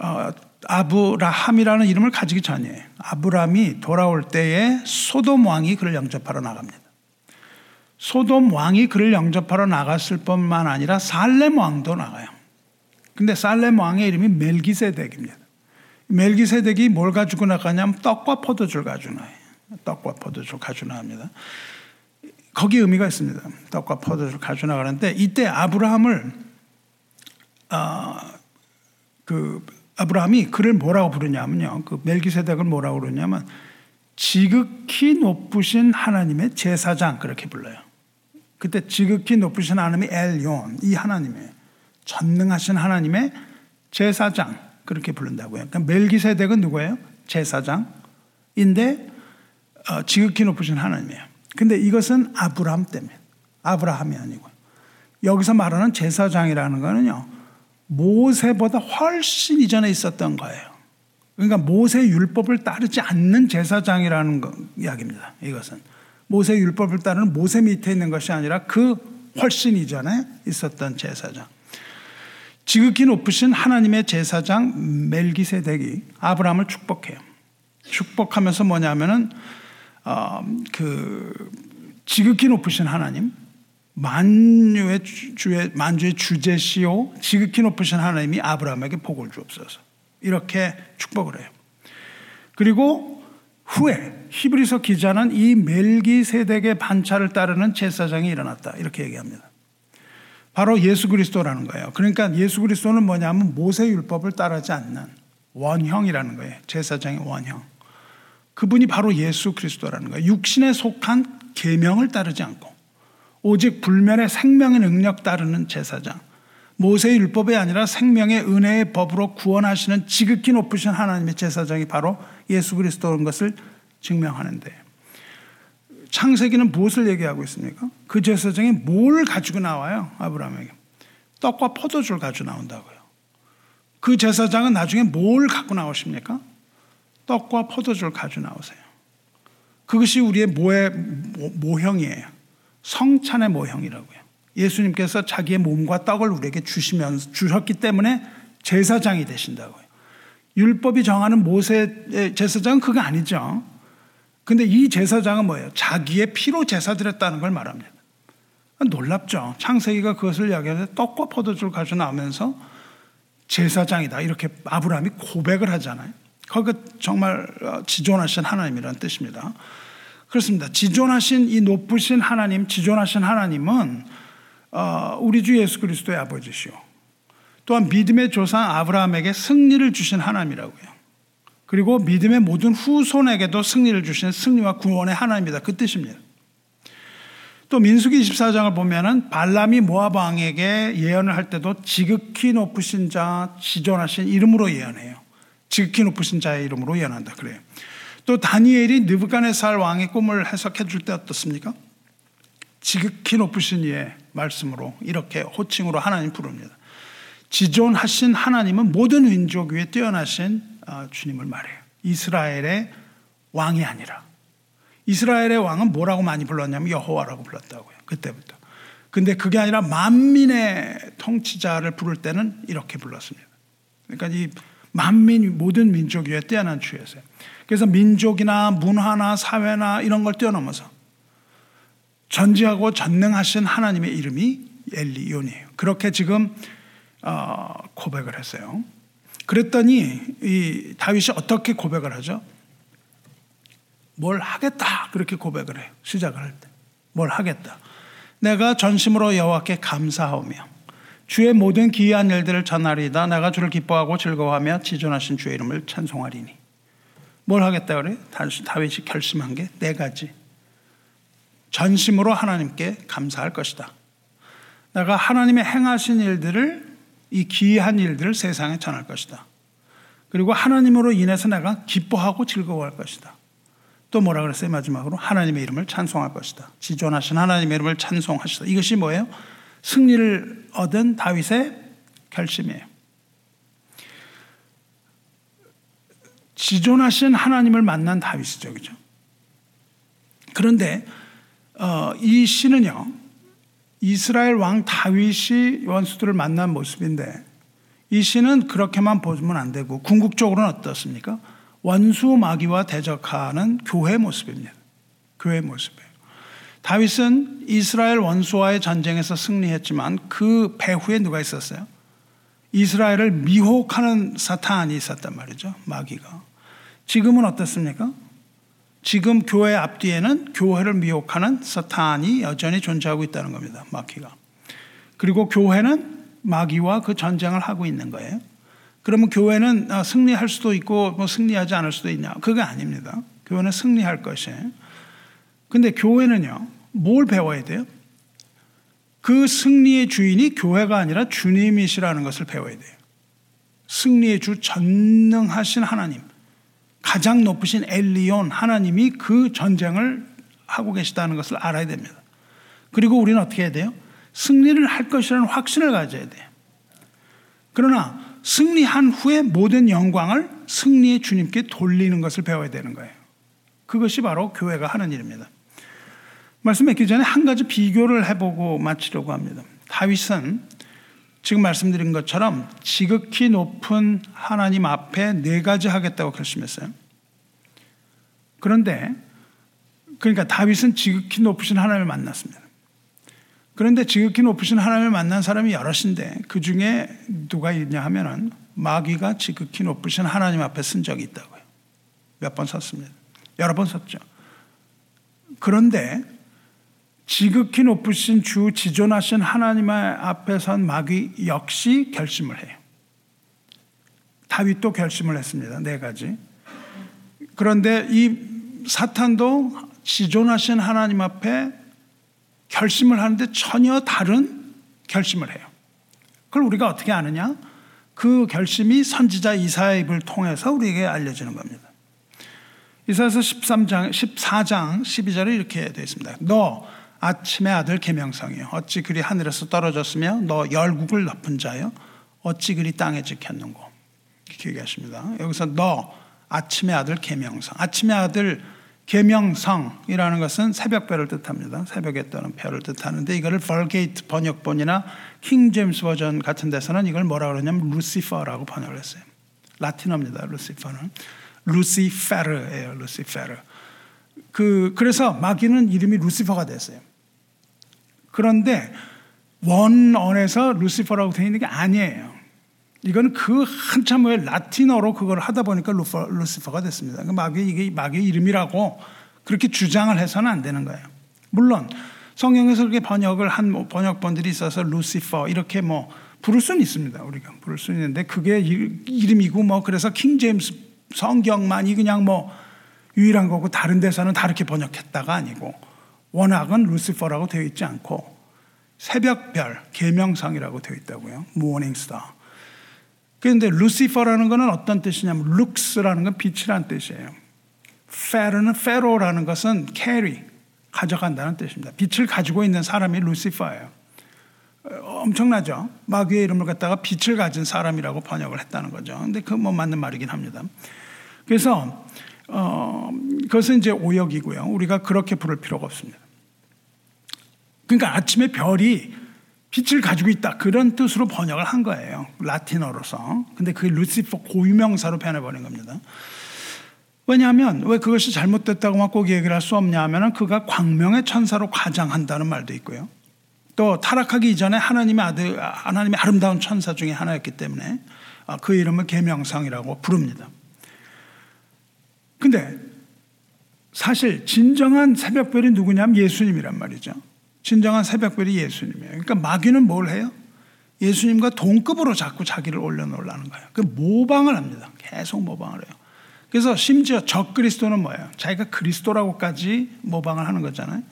어, 아브라함이라는 이름을 가지기 전이에요. 아브라함이 돌아올 때에 소돔 왕이 그를 영접하러 나갑니다. 소돔 왕이 그를 영접하러 나갔을 뿐만 아니라 살렘 왕도 나가요. 근데 살렘 왕의 이름이 멜기세덱입니다. 멜기세덱이 뭘 가지고 나가냐면 떡과 포도주를 가지고 나요. 떡과 포도주를 가지고 나갑니다. 거기 의미가 있습니다. 떡과 포도주를 가지고 나가는데 이때 아브라함을 어, 그 아브라함이 그를 뭐라고 부르냐면요. 그 멜기세덱을 뭐라고 부르냐면 지극히 높으신 하나님의 제사장 그렇게 불러요. 그때 지극히 높으신 하나님이 엘yon 이 하나님의 전능하신 하나님의 제사장 그렇게 부른다고요. 그러니까 멜기세덱은 누구예요? 제사장인데 어, 지극히 높으신 하나님이에요. 근데 이것은 아브라함 때문에 아브라함이 아니고 여기서 말하는 제사장이라는 거는요. 모세보다 훨씬 이전에 있었던 거예요. 그러니까 모세 율법을 따르지 않는 제사장이라는 거, 이야기입니다. 이것은 모세 율법을 따르는 모세 밑에 있는 것이 아니라 그 훨씬 이전에 있었던 제사장. 지극히 높으신 하나님의 제사장 멜기세덱이 아브라함을 축복해요. 축복하면서 뭐냐면은 어, 그 지극히 높으신 하나님, 만유의 주의 만주의 주제시요 지극히 높으신 하나님이 아브라함에게 복을 주옵소서. 이렇게 축복을 해요. 그리고 후에 히브리서 기자는 이 멜기세덱의 반차를 따르는 제사장이 일어났다. 이렇게 얘기합니다. 바로 예수 그리스도라는 거예요. 그러니까 예수 그리스도는 뭐냐면 모세 율법을 따르지 않는 원형이라는 거예요. 제사장의 원형. 그분이 바로 예수 그리스도라는 거예요. 육신에 속한 계명을 따르지 않고 오직 불면의 생명의 능력 따르는 제사장. 모세의 율법이 아니라 생명의 은혜의 법으로 구원하시는 지극히 높으신 하나님의 제사장이 바로 예수 그리스도인 것을 증명하는데 창세기는 무엇을 얘기하고 있습니까? 그 제사장이 뭘 가지고 나와요? 아브라함에게. 떡과 포도주를 가지고 나온다고요. 그 제사장은 나중에 뭘 갖고 나오십니까? 떡과 포도주를 가지고 나오세요. 그것이 우리의 모의, 모 형이에요. 성찬의 모형이라고요. 예수님께서 자기의 몸과 떡을 우리에게 주시면서 주셨기 때문에 제사장이 되신다고요. 율법이 정하는 모세 제사장은 그거 아니죠. 근데 이 제사장은 뭐예요? 자기의 피로 제사 드렸다는 걸 말합니다. 놀랍죠. 창세기가 그것을 이야기하는데 떡과 포도주를 가져 나오면서 제사장이다. 이렇게 아브라함이 고백을 하잖아요. 거기 정말 지존하신 하나님이라는 뜻입니다. 그렇습니다. 지존하신 이 높으신 하나님, 지존하신 하나님은 어, 우리 주 예수 그리스도의 아버지시오. 또한 믿음의 조상 아브라함에게 승리를 주신 하나님이라고요. 그리고 믿음의 모든 후손에게도 승리를 주신 승리와 구원의 하나님이다. 그 뜻입니다. 또 민수기 24장을 보면은 발람이 모압 왕에게 예언을 할 때도 지극히 높으신 자, 지존하신 이름으로 예언해요. 지극히 높으신 자의 이름으로 예언한다. 그래요. 또 다니엘이 느부갓네살 왕의 꿈을 해석해 줄 때 어떻습니까? 지극히 높으신 이의 말씀으로 이렇게 호칭으로 하나님 부릅니다. 지존하신 하나님은 모든 민족 위에 뛰어나신 아, 주님을 말해요. 이스라엘의 왕이 아니라 이스라엘의 왕은 뭐라고 많이 불렀냐면 여호와라고 불렀다고요. 그때부터. 근데 그게 아니라 만민의 통치자를 부를 때는 이렇게 불렀습니다. 그러니까 이 만민 모든 민족 위에 뛰어난 주였어요. 그래서 민족이나 문화나 사회나 이런 걸 뛰어넘어서 전지하고 전능하신 하나님의 이름이 엘리온이에요. 그렇게 지금 어, 고백을 했어요. 그랬더니 이 다윗이 어떻게 고백을 하죠? 뭘 하겠다 그렇게 고백을 해요. 시작을 할 때. 뭘 하겠다. 내가 전심으로 여호와께 감사하며 주의 모든 기이한 일들을 전하리이다. 내가 주를 기뻐하고 즐거워하며 지존하신 주의 이름을 찬송하리니. 뭘 하겠다 그래? 다윗이 결심한 게 네 가지. 전심으로 하나님께 감사할 것이다. 내가 하나님의 행하신 일들을 이 기이한 일들을 세상에 전할 것이다. 그리고 하나님으로 인해서 내가 기뻐하고 즐거워할 것이다. 또 뭐라 그랬어요? 마지막으로 하나님의 이름을 찬송할 것이다. 지존하신 하나님의 이름을 찬송하시다. 이것이 뭐예요? 승리를 얻은 다윗의 결심이에요. 지존하신 하나님을 만난 다윗이죠, 그죠? 그런데 어, 이 시는요, 이스라엘 왕 다윗이 원수들을 만난 모습인데 이 시는 그렇게만 보면 안 되고 궁극적으로는 어떻습니까? 원수 마귀와 대적하는 교회 모습입니다. 교회 모습이에요. 다윗은 이스라엘 원수와의 전쟁에서 승리했지만 그 배후에 누가 있었어요? 이스라엘을 미혹하는 사탄이 있었단 말이죠. 마귀가. 지금은 어떻습니까? 지금 교회 앞뒤에는 교회를 미혹하는 사탄이 여전히 존재하고 있다는 겁니다. 마귀가. 그리고 교회는 마귀와 그 전쟁을 하고 있는 거예요. 그러면 교회는 아, 승리할 수도 있고 뭐 승리하지 않을 수도 있냐? 그게 아닙니다. 교회는 승리할 것이에요. 근데 교회는요, 뭘 배워야 돼요? 그 승리의 주인이 교회가 아니라 주님이시라는 것을 배워야 돼요. 승리의 주 전능하신 하나님. 가장 높으신 엘리온 하나님이 그 전쟁을 하고 계시다는 것을 알아야 됩니다. 그리고 우리는 어떻게 해야 돼요? 승리를 할 것이라는 확신을 가져야 돼요. 그러나 승리한 후에 모든 영광을 승리의 주님께 돌리는 것을 배워야 되는 거예요. 그것이 바로 교회가 하는 일입니다. 말씀 맺기 전에 한 가지 비교를 해보고 마치려고 합니다. 다윗은 지금 말씀드린 것처럼 지극히 높은 하나님 앞에 네 가지 하겠다고 결심했어요. 그런데 그러니까 다윗은 지극히 높으신 하나님을 만났습니다. 그런데 지극히 높으신 하나님을 만난 사람이 여럿인데 그 중에 누가 있냐 하면은 마귀가 지극히 높으신 하나님 앞에 쓴 적이 있다고요. 몇 번 썼습니다. 여러 번 썼죠. 그런데 지극히 높으신 주 지존하신 하나님 앞에 선 마귀 역시 결심을 해요. 다윗도 결심을 했습니다. 네 가지. 그런데 이 사탄도 지존하신 하나님 앞에 결심을 하는데 전혀 다른 결심을 해요. 그걸 우리가 어떻게 아느냐? 그 결심이 선지자 이사의 입을 통해서 우리에게 알려지는 겁니다. 이사에서 13장, 14장 12절에 이렇게 되어 있습니다. 너 아침의 아들 계명성이요 어찌 그리 하늘에서 떨어졌으며 너 열국을 덮은 자요 어찌 그리 땅에 지켰는고 이렇게 얘기하십니다. 여기서 너 아침의 아들 계명성 아침의 아들 계명성이라는 것은 새벽별을 뜻합니다. 새벽에 떠는 별을 뜻하는데 이거를 벌게이트 번역본이나 킹 제임스 버전 같은 데서는 이걸 뭐라 그러냐면 루시퍼라고 번역을 했어요. 라틴어입니다. 루시퍼는 루시페르예요. 루시페르. 그 그래서 마귀는 이름이 루시퍼가 됐어요. 그런데 원어에서 루시퍼라고 되어 있는 게 아니에요. 이거는 그 한참 후에 라틴어로 그걸 하다 보니까 루퍼, 루시퍼가 됐습니다. 그러니까 마귀, 이게 마귀 이름이라고 그렇게 주장을 해서는 안 되는 거예요. 물론 성경에서 그렇게 번역을 한뭐 번역본들이 있어서 루시퍼 이렇게 뭐 부를 수는 있습니다. 우리가 부를 수 있는데 그게 이름이고 뭐 그래서 킹 제임스 성경만이 그냥 뭐 유일한 거고 다른 데서는 다르게 번역했다가 아니고 원어는 루시퍼라고 되어 있지 않고 새벽별, 계명성이라고 되어 있다고요. Morning star. 그런데 루시퍼라는 것은 어떤 뜻이냐면 lux라는 건 빛이라는 뜻이에요. 페르는 페로라는 것은 carry 가져간다는 뜻입니다. 빛을 가지고 있는 사람이 루시퍼예요. 엄청나죠. 마귀의 이름을 갖다가 빛을 가진 사람이라고 번역을 했다는 거죠. 근데 그뭐 맞는 말이긴 합니다. 그래서 어, 그것은 이제 오역이고요. 우리가 그렇게 부를 필요가 없습니다. 그러니까 아침에 별이 빛을 가지고 있다. 그런 뜻으로 번역을 한 거예요. 라틴어로서. 근데 그게 루시퍼 고유명사로 변해버린 겁니다. 왜냐하면 왜 그것이 잘못됐다고만 꼭 얘기를 할 수 없냐 하면 그가 광명의 천사로 과장한다는 말도 있고요. 또 타락하기 이전에 하나님의 아들, 하나님의 아름다운 천사 중에 하나였기 때문에 그 이름을 계명상이라고 부릅니다. 근데 사실 진정한 새벽별이 누구냐면 예수님이란 말이죠. 진정한 새벽별이 예수님이에요. 그러니까 마귀는 뭘 해요? 예수님과 동급으로 자꾸 자기를 올려놓으려는 거예요. 그 모방을 합니다. 계속 모방을 해요. 그래서 심지어 적 그리스도는 뭐예요? 자기가 그리스도라고까지 모방을 하는 거잖아요.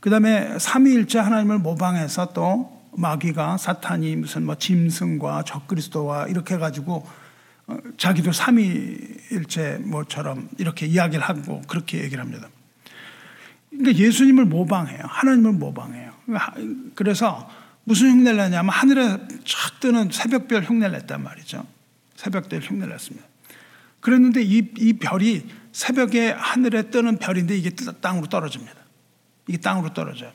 그 다음에 삼위일체 하나님을 모방해서 또 마귀가 사탄이 무슨 뭐 짐승과 적 그리스도와 이렇게 해가지고 어, 자기도 삼위일체 뭐처럼 이렇게 이야기를 하고 그렇게 얘기를 합니다. 그러니까 예수님을 모방해요. 하나님을 모방해요. 그래서 무슨 흉내를 내냐면 하늘에 촥 뜨는 새벽별 흉내를 냈단 말이죠. 새벽별 흉내를 냈습니다. 그랬는데 이, 이 별이 새벽에 하늘에 뜨는 별인데 이게 땅으로 떨어집니다. 이게 땅으로 떨어져요.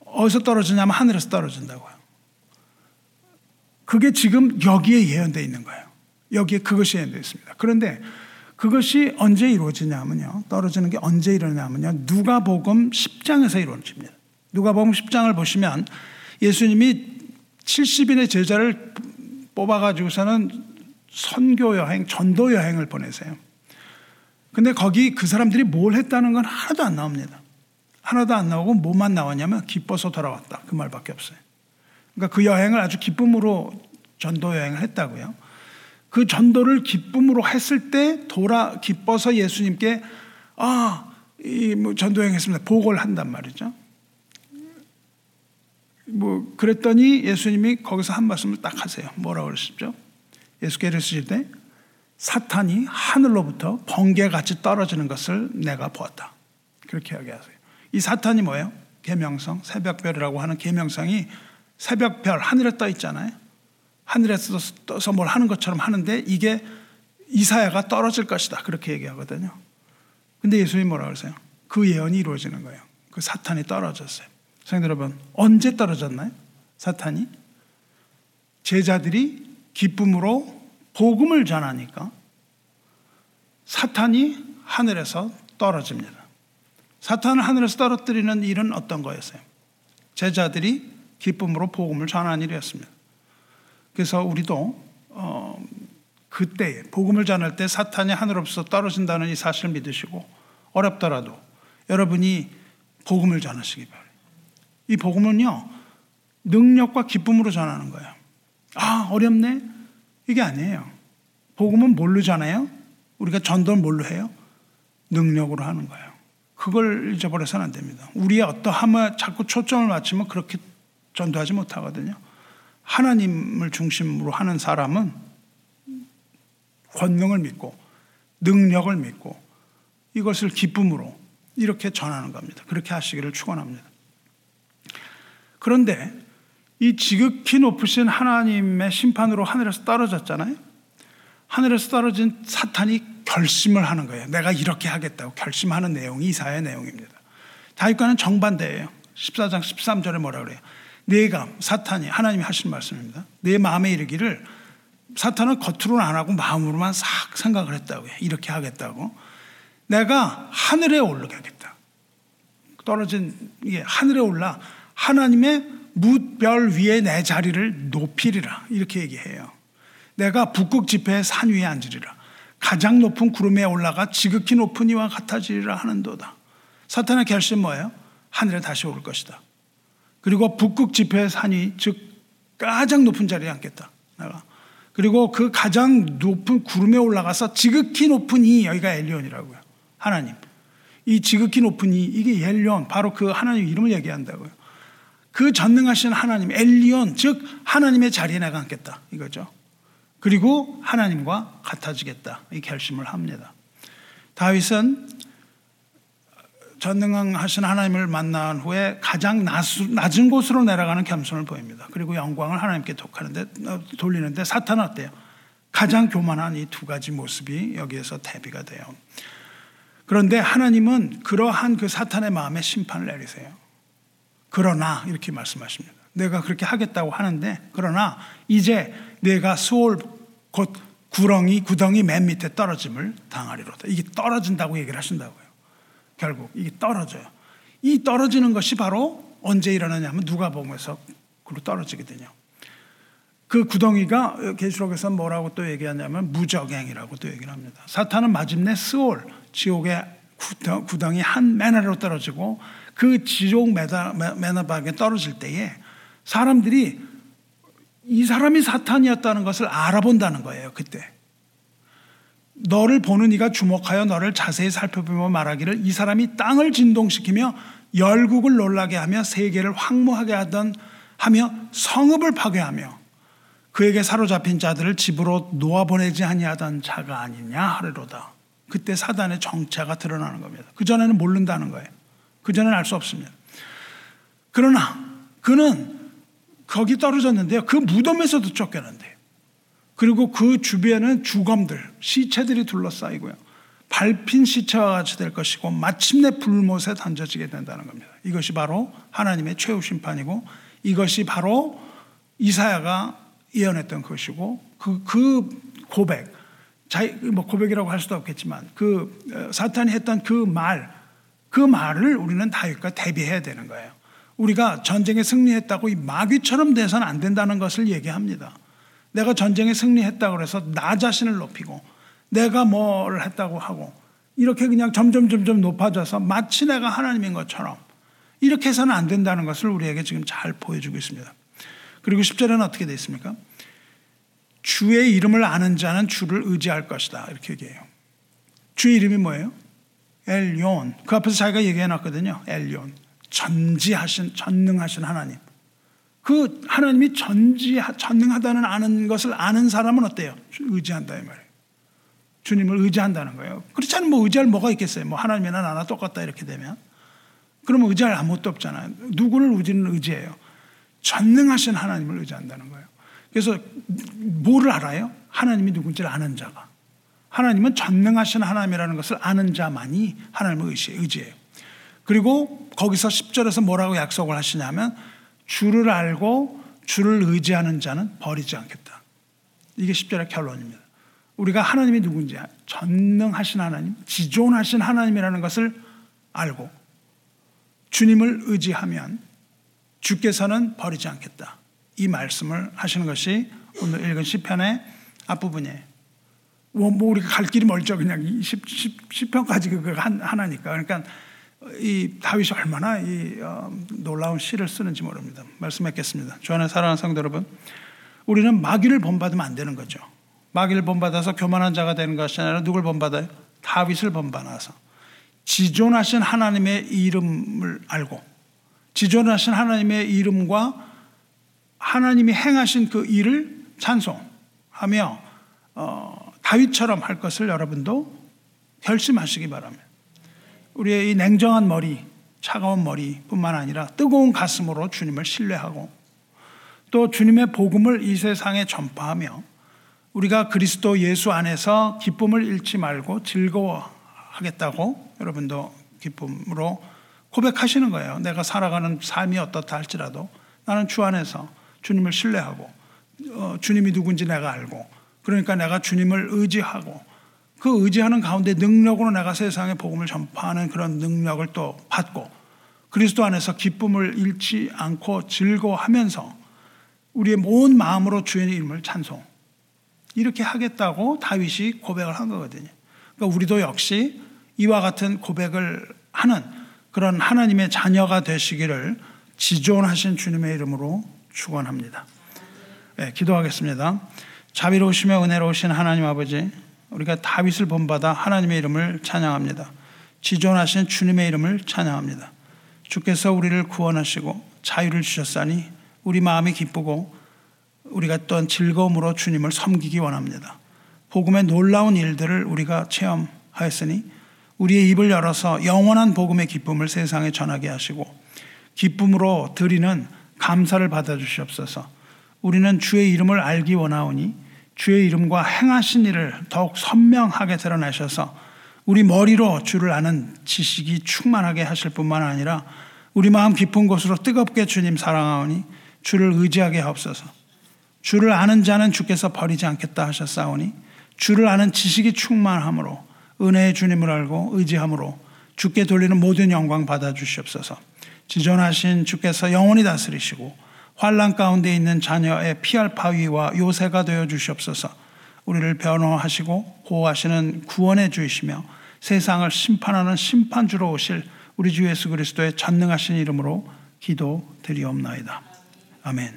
어디서 떨어지냐면 하늘에서 떨어진다고요. 그게 지금 여기에 예언되어 있는 거예요. 여기에 그것이 예언되어 있습니다. 그런데 그것이 언제 이루어지냐면요. 떨어지는 게 언제 일어나냐면요. 누가복음 10장에서 이루어집니다. 누가복음 10장을 보시면 예수님이 70인의 제자를 뽑아가지고서는 선교 여행, 전도 여행을 보내세요. 근데 거기 그 사람들이 뭘 했다는 건 하나도 안 나옵니다. 하나도 안 나오고 뭐만 나왔냐면 기뻐서 돌아왔다. 그 말밖에 없어요. 그러니까 그 여행을 아주 기쁨으로 전도 여행을 했다고요. 그 전도를 기쁨으로 했을 때 돌아 기뻐서 예수님께 아, 이 뭐 전도 여행했습니다. 보고를 한단 말이죠. 뭐 그랬더니 예수님이 거기서 한 말씀을 딱 하세요. 뭐라고 그러시죠? 예수께서 이르실 때 사탄이 하늘로부터 번개같이 떨어지는 것을 내가 보았다. 그렇게 이야기하세요. 이 사탄이 뭐예요? 계명성, 새벽별이라고 하는 계명성이 새벽별 하늘에 떠 있잖아요. 하늘에서 떠서 뭘 하는 것처럼 하는데 이게 이사야가 떨어질 것이다. 그렇게 얘기하거든요. 근데 예수님이 뭐라 그러세요? 그 예언이 이루어지는 거예요. 그 사탄이 떨어졌어요. 성도 여러분, 언제 떨어졌나요? 사탄이? 제자들이 기쁨으로 복음을 전하니까 사탄이 하늘에서 떨어집니다. 사탄을 하늘에서 떨어뜨리는 일은 어떤 거였어요? 제자들이 기쁨으로 복음을 전하는 일이었습니다. 그래서 우리도 어, 그때 복음을 전할 때 사탄이 하늘로부터 떨어진다는 이 사실을 믿으시고 어렵더라도 여러분이 복음을 전하시기 바랍니다. 이 복음은요 능력과 기쁨으로 전하는 거예요. 아 어렵네 이게 아니에요. 복음은 뭘로 전해요? 우리가 전도를 뭘로 해요? 능력으로 하는 거예요. 그걸 잊어버려서는 안 됩니다. 우리의 어떠함에 자꾸 초점을 맞추면 그렇게 전도하지 못하거든요. 하나님을 중심으로 하는 사람은 권능을 믿고 능력을 믿고 이것을 기쁨으로 이렇게 전하는 겁니다. 그렇게 하시기를 축원합니다. 그런데 이 지극히 높으신 하나님의 심판으로 하늘에서 떨어졌잖아요. 하늘에서 떨어진 사탄이 결심을 하는 거예요. 내가 이렇게 하겠다고 결심하는 내용이 이사의 내용입니다. 다윗과는 정반대예요. 14장 13절에 뭐라 그래요? 내가 사탄이 하나님이 하신 말씀입니다. 내 마음에 이르기를 사탄은 겉으로는 안 하고 마음으로만 싹 생각을 했다고요. 이렇게 하겠다고. 내가 하늘에 올라가겠다. 떨어진 이게 하늘에 올라 하나님의 무별 위에 내 자리를 높이리라. 이렇게 얘기해요. 내가 북극 지폐의 산 위에 앉으리라. 가장 높은 구름에 올라가 지극히 높은 이와 같아지리라 하는도다. 사탄의 결심 뭐예요? 하늘에 다시 오를 것이다. 그리고 북극 지폐의 산이 즉 가장 높은 자리에 앉겠다. 내가. 그리고 그 가장 높은 구름에 올라가서 지극히 높은 이 여기가 엘리온이라고요. 하나님. 이 지극히 높은 이 이게 엘리온 바로 그 하나님 이름을 얘기한다고요. 그 전능하신 하나님 엘리온 즉 하나님의 자리에 내가 앉겠다 이거죠. 그리고 하나님과 같아지겠다 이 결심을 합니다. 다윗은 전능하신 하나님을 만난 후에 가장 낮은 곳으로 내려가는 겸손을 보입니다. 그리고 영광을 하나님께 독하는데 어, 돌리는데 사탄은 어때요? 가장 교만한 이 두 가지 모습이 여기에서 대비가 돼요. 그런데 하나님은 그러한 그 사탄의 마음에 심판을 내리세요. 그러나 이렇게 말씀하십니다. 내가 그렇게 하겠다고 하는데 그러나 이제 내가 수월 곧 구렁이 구덩이 맨 밑에 떨어짐을 당하리로다. 이게 떨어진다고 얘기를 하신다고요. 결국 이게 떨어져요. 이 떨어지는 것이 바로 언제 일어나냐면 누가 보면서 그로 떨어지게 되냐. 그 구덩이가 계시록에서 뭐라고 또 얘기하냐면 무적행이라고 또 얘기를 합니다. 사탄은 마침내 스올 지옥의 구덩이 한 맨아래로 떨어지고 그 지옥 맨아박에 떨어질 때에 사람들이 이 사람이 사탄이었다는 것을 알아본다는 거예요. 그때 너를 보는 이가 주목하여 너를 자세히 살펴보며 말하기를 이 사람이 땅을 진동시키며 열국을 놀라게 하며 세계를 황무하게 하던 하며 성읍을 파괴하며 그에게 사로잡힌 자들을 집으로 놓아 보내지 아니하던 자가 아니냐 하리로다. 그때 사단의 정체가 드러나는 겁니다. 그 전에는 모른다는 거예요. 그 전에는 알 수 없습니다. 그러나 그는 거기 떨어졌는데요. 그 무덤에서도 쫓겨난대요. 그리고 그 주변은 주검들, 시체들이 둘러싸이고요. 밟힌 시체와 같이 될 것이고 마침내 불못에 던져지게 된다는 겁니다. 이것이 바로 하나님의 최후 심판이고 이것이 바로 이사야가 예언했던 것이고 그, 그 고백, 자기, 뭐 고백이라고 할 수도 없겠지만 그 어, 사탄이 했던 그 말, 그 말을 우리는 다윗과 대비해야 되는 거예요. 우리가 전쟁에 승리했다고 이 마귀처럼 돼서는 안 된다는 것을 얘기합니다. 내가 전쟁에 승리했다고 해서 나 자신을 높이고 내가 뭘 했다고 하고 이렇게 그냥 점점 점점 높아져서 마치 내가 하나님인 것처럼 이렇게 해서는 안 된다는 것을 우리에게 지금 잘 보여주고 있습니다. 그리고 10절에는 어떻게 되어 있습니까? 주의 이름을 아는 자는 주를 의지할 것이다. 이렇게 얘기해요. 주의 이름이 뭐예요? 엘yon. 그 앞에서 자기가 얘기해 놨거든요. 엘yon. 전지하신, 전능하신 하나님. 그 하나님이 전지, 전능하다는 아는 것을 아는 사람은 어때요? 의지한다, 이 말이에요. 주님을 의지한다는 거예요. 그렇지 않으면 뭐 의지할 뭐가 있겠어요? 뭐 하나님이나 나나 똑같다 이렇게 되면. 그러면 의지할 아무것도 없잖아요. 누구를 우리는 의지해요? 전능하신 하나님을 의지한다는 거예요. 그래서 뭐를 알아요? 하나님이 누군지를 아는 자가. 하나님은 전능하신 하나님이라는 것을 아는 자만이 하나님을 의지해요. 그리고 거기서 10절에서 뭐라고 약속을 하시냐면 주를 알고 주를 의지하는 자는 버리지 않겠다. 이게 10절의 결론입니다. 우리가 하나님이 누군지 전능하신 하나님, 지존하신 하나님이라는 것을 알고 주님을 의지하면 주께서는 버리지 않겠다. 이 말씀을 하시는 것이 오늘 읽은 시편의 앞부분이에요. 뭐, 뭐 우리가 갈 길이 멀죠. 그냥 10, 편까지 그거 하나니까. 그러니까 이 다윗이 얼마나 이 어, 놀라운 시를 쓰는지 모릅니다. 말씀했겠습니다. 주 안에 사랑하는 성도 여러분, 우리는 마귀를 본받으면 안 되는 거죠. 마귀를 본받아서 교만한 자가 되는 것이 아니라 누굴 본받아요? 다윗을 본받아서 지존하신 하나님의 이름을 알고 지존하신 하나님의 이름과 하나님이 행하신 그 일을 찬송하며 어, 다윗처럼 할 것을 여러분도 결심하시기 바랍니다. 우리의 이 냉정한 머리, 차가운 머리뿐만 아니라 뜨거운 가슴으로 주님을 신뢰하고 또 주님의 복음을 이 세상에 전파하며 우리가 그리스도 예수 안에서 기쁨을 잃지 말고 즐거워하겠다고 여러분도 기쁨으로 고백하시는 거예요. 내가 살아가는 삶이 어떻다 할지라도 나는 주 안에서 주님을 신뢰하고 어, 주님이 누군지 내가 알고 그러니까 내가 주님을 의지하고 그 의지하는 가운데 능력으로 내가 세상에 복음을 전파하는 그런 능력을 또 받고 그리스도 안에서 기쁨을 잃지 않고 즐거워하면서 우리의 온 마음으로 주의 이름을 찬송 이렇게 하겠다고 다윗이 고백을 한 거거든요. 그러니까 우리도 역시 이와 같은 고백을 하는 그런 하나님의 자녀가 되시기를 지존하신 주님의 이름으로 축원합니다. 네, 기도하겠습니다. 자비로우시며 은혜로우신 하나님 아버지 우리가 다윗을 본받아 하나님의 이름을 찬양합니다. 지존하신 주님의 이름을 찬양합니다. 주께서 우리를 구원하시고 자유를 주셨사니 우리 마음이 기쁘고 우리가 또한 즐거움으로 주님을 섬기기 원합니다. 복음의 놀라운 일들을 우리가 체험하였으니 우리의 입을 열어서 영원한 복음의 기쁨을 세상에 전하게 하시고 기쁨으로 드리는 감사를 받아 주시옵소서. 우리는 주의 이름을 알기 원하오니 주의 이름과 행하신 일을 더욱 선명하게 드러내셔서 우리 머리로 주를 아는 지식이 충만하게 하실 뿐만 아니라 우리 마음 깊은 곳으로 뜨겁게 주님 사랑하오니 주를 의지하게 하옵소서. 주를 아는 자는 주께서 버리지 않겠다 하셨사오니 주를 아는 지식이 충만함으로 은혜의 주님을 알고 의지함으로 주께 돌리는 모든 영광 받아 주시옵소서. 지존하신 주께서 영원히 다스리시고 환란 가운데 있는 자녀의 피할 바위와 요새가 되어 주시옵소서. 우리를 변호하시고 보호하시는 구원의 주이시며 세상을 심판하는 심판주로 오실 우리 주 예수 그리스도의 전능하신 이름으로 기도드리옵나이다. 아멘.